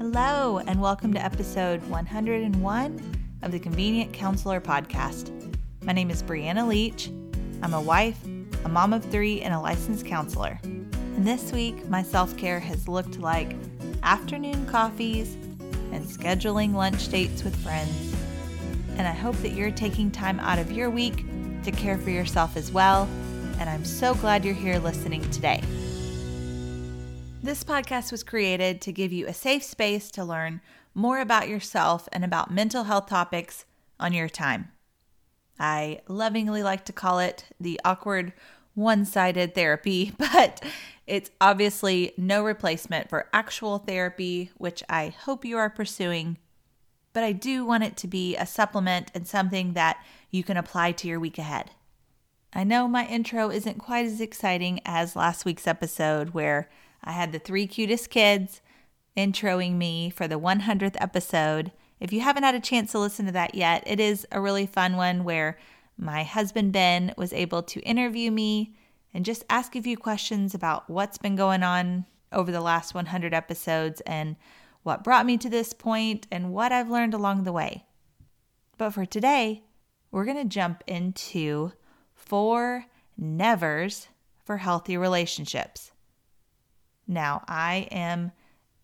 Hello, and welcome to episode 101 of the Convenient Counselor podcast. My name is Brianna Leach. I'm a wife, a mom of three, and a licensed counselor. And this week, my self care has looked like afternoon coffees and scheduling lunch dates with friends. And I hope that you're taking time out of your week to care for yourself as well. And I'm so glad you're here listening today. This podcast was created to give you a safe space to learn more about yourself and about mental health topics on your time. I lovingly like to call it the awkward one sided therapy, but it's obviously no replacement for actual therapy, which I hope you are pursuing. But I do want it to be a supplement and something that you can apply to your week ahead. I know my intro isn't quite as exciting as last week's episode, where I had the three cutest kids introing me for the 100th episode. If you haven't had a chance to listen to that yet, it is a really fun one where my husband Ben was able to interview me and just ask a few questions about what's been going on over the last 100 episodes and what brought me to this point and what I've learned along the way. But for today, we're going to jump into four nevers for healthy relationships. Now, I am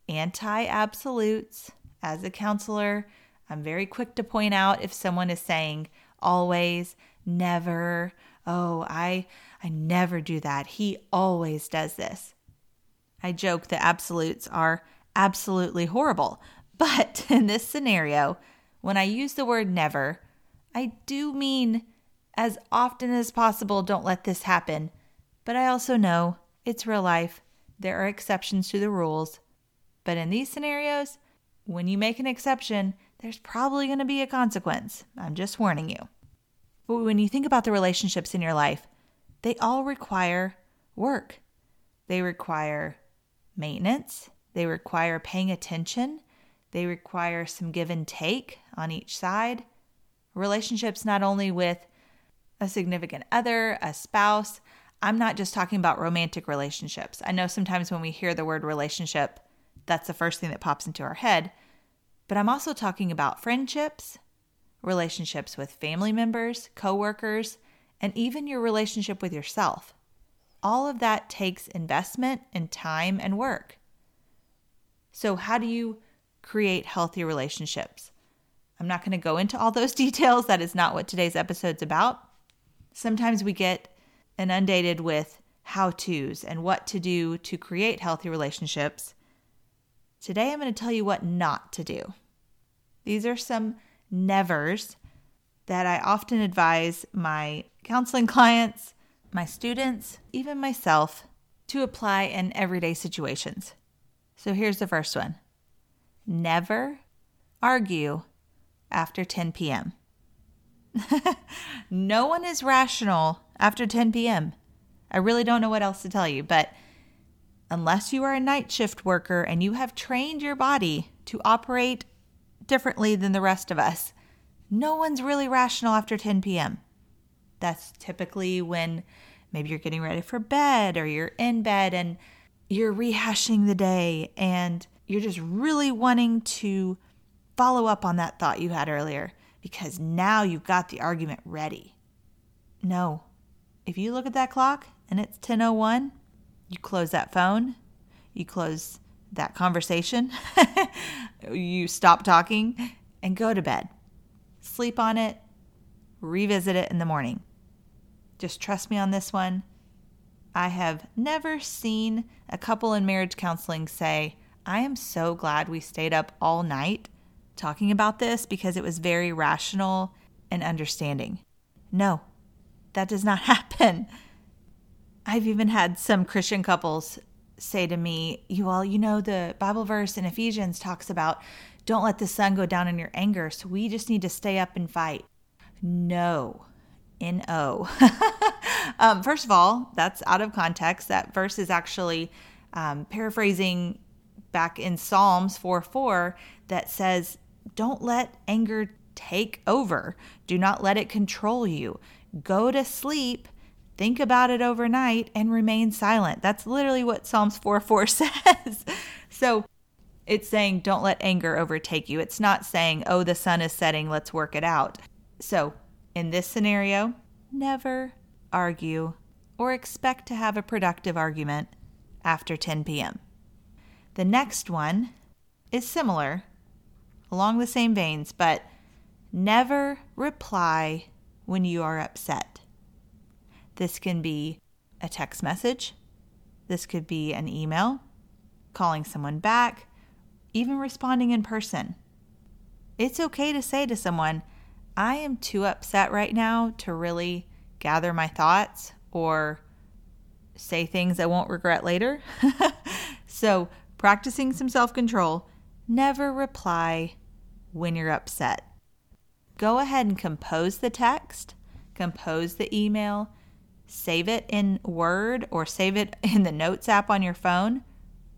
anti absolutes. As a counselor, I'm very quick to point out if someone is saying always, never, oh, I I never do that. He always does this. I joke that absolutes are absolutely horrible. But in this scenario, when I use the word never, I do mean as often as possible, don't let this happen. But I also know it's real life there are exceptions to the rules. But in these scenarios, when you make an exception, there's probably going to be a consequence. I'm just warning you. But when you think about the relationships in your life, they all require work. They require maintenance, they require paying attention, they require some give and take on each side. Relationships not only with a significant other, a spouse, I'm not just talking about romantic relationships. I know sometimes when we hear the word relationship, that's the first thing that pops into our head. But I'm also talking about friendships, relationships with family members, coworkers, and even your relationship with yourself. All of that takes investment and time and work. So, how do you create healthy relationships? I'm not going to go into all those details. That is not what today's episode's about. Sometimes we get inundated with how to's and what to do to create healthy relationships, today I'm going to tell you what not to do. These are some nevers that I often advise my counseling clients, my students, even myself to apply in everyday situations. So here's the first one never argue after 10 p.m. no one is rational after 10 p.m. I really don't know what else to tell you, but unless you are a night shift worker and you have trained your body to operate differently than the rest of us, no one's really rational after 10 p.m. That's typically when maybe you're getting ready for bed or you're in bed and you're rehashing the day and you're just really wanting to follow up on that thought you had earlier because now you've got the argument ready. No, if you look at that clock and it's 10:01, you close that phone, you close that conversation, you stop talking and go to bed. Sleep on it, revisit it in the morning. Just trust me on this one. I have never seen a couple in marriage counseling say, I am so glad we stayed up all night talking about this because it was very rational and understanding. No, that does not happen. I've even had some Christian couples say to me, "You all, you know the Bible verse in Ephesians talks about don't let the sun go down in your anger, so we just need to stay up and fight." No. N O. um, first of all, that's out of context. That verse is actually um, paraphrasing back in Psalms 4 4 that says, Don't let anger take over. Do not let it control you go to sleep, think about it overnight, and remain silent. That's literally what Psalms 4 4 says. so It's saying don't let anger overtake you. It's not saying, oh, the sun is setting, let's work it out. So, in this scenario, never argue or expect to have a productive argument after 10 p.m. The next one is similar, along the same veins, but never reply when you are upset. This can be a text message, this could be an email, calling someone back, even responding in person. It's okay to say to someone, I am too upset right now to really gather my thoughts or say things I won't regret later. so, practicing some self control, never reply when you're upset. Go ahead and compose the text, compose the email, save it in Word or save it in the Notes app on your phone.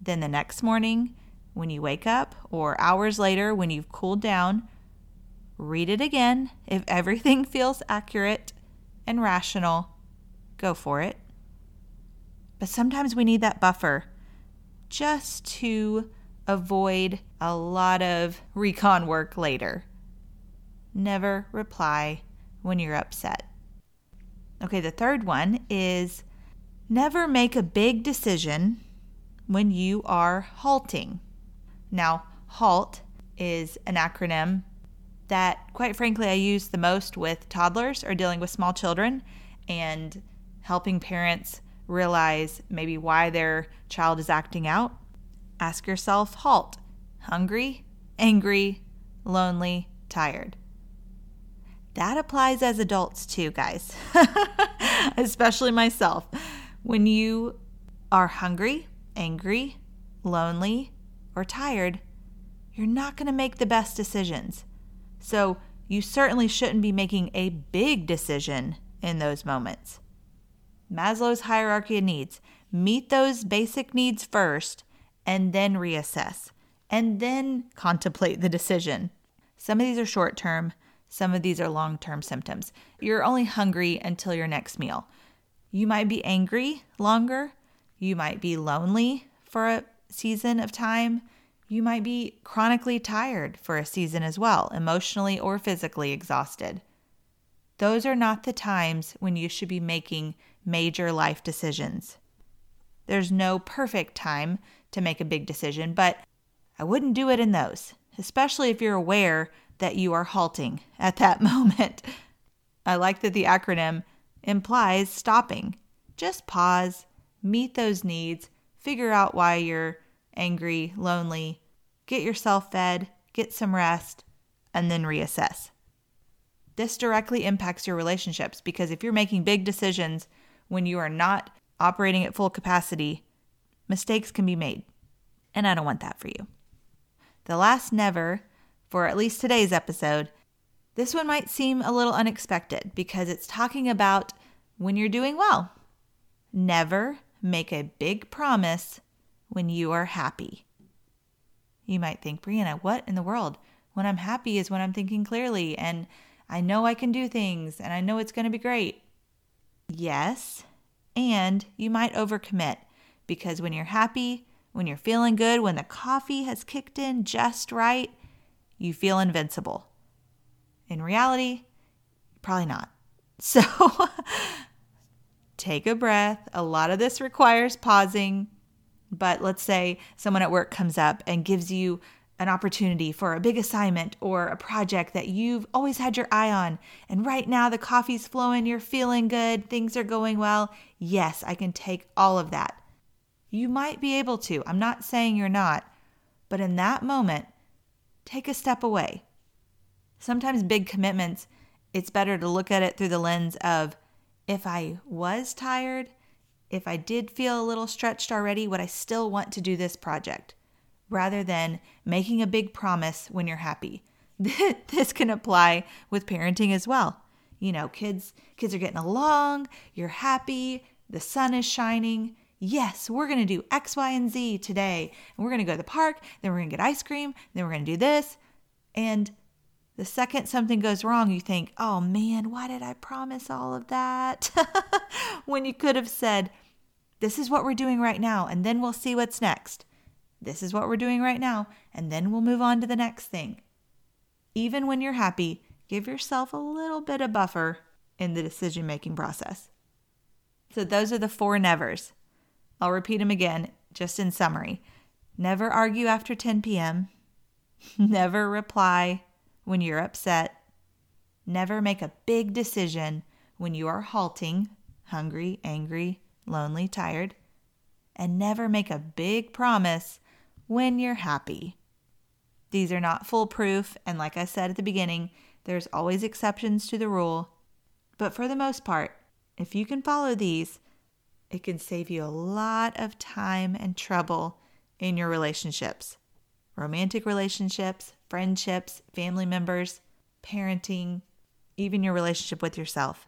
Then the next morning, when you wake up or hours later when you've cooled down, read it again. If everything feels accurate and rational, go for it. But sometimes we need that buffer just to avoid a lot of recon work later. Never reply when you're upset. Okay, the third one is never make a big decision when you are halting. Now, HALT is an acronym that, quite frankly, I use the most with toddlers or dealing with small children and helping parents realize maybe why their child is acting out. Ask yourself HALT hungry, angry, lonely, tired. That applies as adults too, guys, especially myself. When you are hungry, angry, lonely, or tired, you're not going to make the best decisions. So, you certainly shouldn't be making a big decision in those moments. Maslow's hierarchy of needs meet those basic needs first and then reassess and then contemplate the decision. Some of these are short term, some of these are long term symptoms. You're only hungry until your next meal. You might be angry longer, you might be lonely for a season of time, you might be chronically tired for a season as well, emotionally or physically exhausted. Those are not the times when you should be making major life decisions. There's no perfect time to make a big decision, but I wouldn't do it in those, especially if you're aware that you are halting at that moment. I like that the acronym implies stopping. Just pause, meet those needs, figure out why you're angry, lonely, get yourself fed, get some rest, and then reassess. This directly impacts your relationships because if you're making big decisions when you are not operating at full capacity, mistakes can be made. And I don't want that for you. The last never, for at least today's episode, this one might seem a little unexpected because it's talking about when you're doing well. Never make a big promise when you are happy. You might think, Brianna, what in the world? When I'm happy is when I'm thinking clearly and I know I can do things and I know it's going to be great. Yes, and you might overcommit because when you're happy, when you're feeling good, when the coffee has kicked in just right, you feel invincible. In reality, probably not. So take a breath. A lot of this requires pausing, but let's say someone at work comes up and gives you an opportunity for a big assignment or a project that you've always had your eye on. And right now the coffee's flowing, you're feeling good, things are going well. Yes, I can take all of that. You might be able to. I'm not saying you're not. But in that moment, take a step away. Sometimes big commitments, it's better to look at it through the lens of if I was tired, if I did feel a little stretched already, would I still want to do this project? Rather than making a big promise when you're happy. this can apply with parenting as well. You know, kids kids are getting along, you're happy, the sun is shining. Yes, we're going to do X, Y, and Z today. And we're going to go to the park, then we're going to get ice cream, then we're going to do this. And the second something goes wrong, you think, oh man, why did I promise all of that? when you could have said, this is what we're doing right now, and then we'll see what's next. This is what we're doing right now, and then we'll move on to the next thing. Even when you're happy, give yourself a little bit of buffer in the decision making process. So, those are the four nevers. I'll repeat them again, just in summary. Never argue after 10 p.m., never reply when you're upset, never make a big decision when you are halting, hungry, angry, lonely, tired, and never make a big promise when you're happy. These are not foolproof, and like I said at the beginning, there's always exceptions to the rule. But for the most part, if you can follow these, it can save you a lot of time and trouble in your relationships romantic relationships, friendships, family members, parenting, even your relationship with yourself.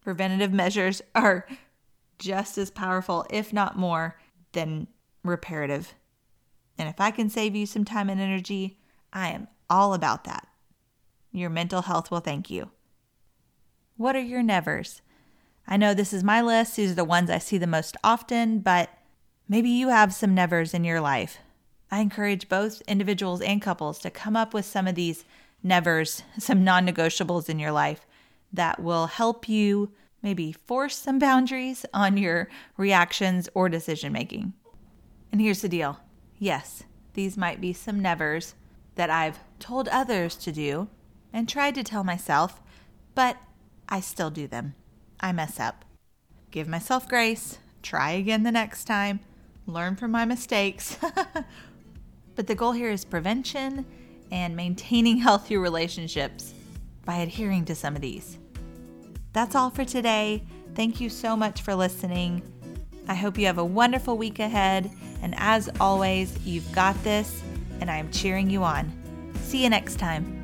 Preventative measures are just as powerful, if not more, than reparative. And if I can save you some time and energy, I am all about that. Your mental health will thank you. What are your nevers? I know this is my list. These are the ones I see the most often, but maybe you have some nevers in your life. I encourage both individuals and couples to come up with some of these nevers, some non negotiables in your life that will help you maybe force some boundaries on your reactions or decision making. And here's the deal yes, these might be some nevers that I've told others to do and tried to tell myself, but I still do them. I mess up. Give myself grace, try again the next time, learn from my mistakes. but the goal here is prevention and maintaining healthy relationships by adhering to some of these. That's all for today. Thank you so much for listening. I hope you have a wonderful week ahead. And as always, you've got this, and I am cheering you on. See you next time.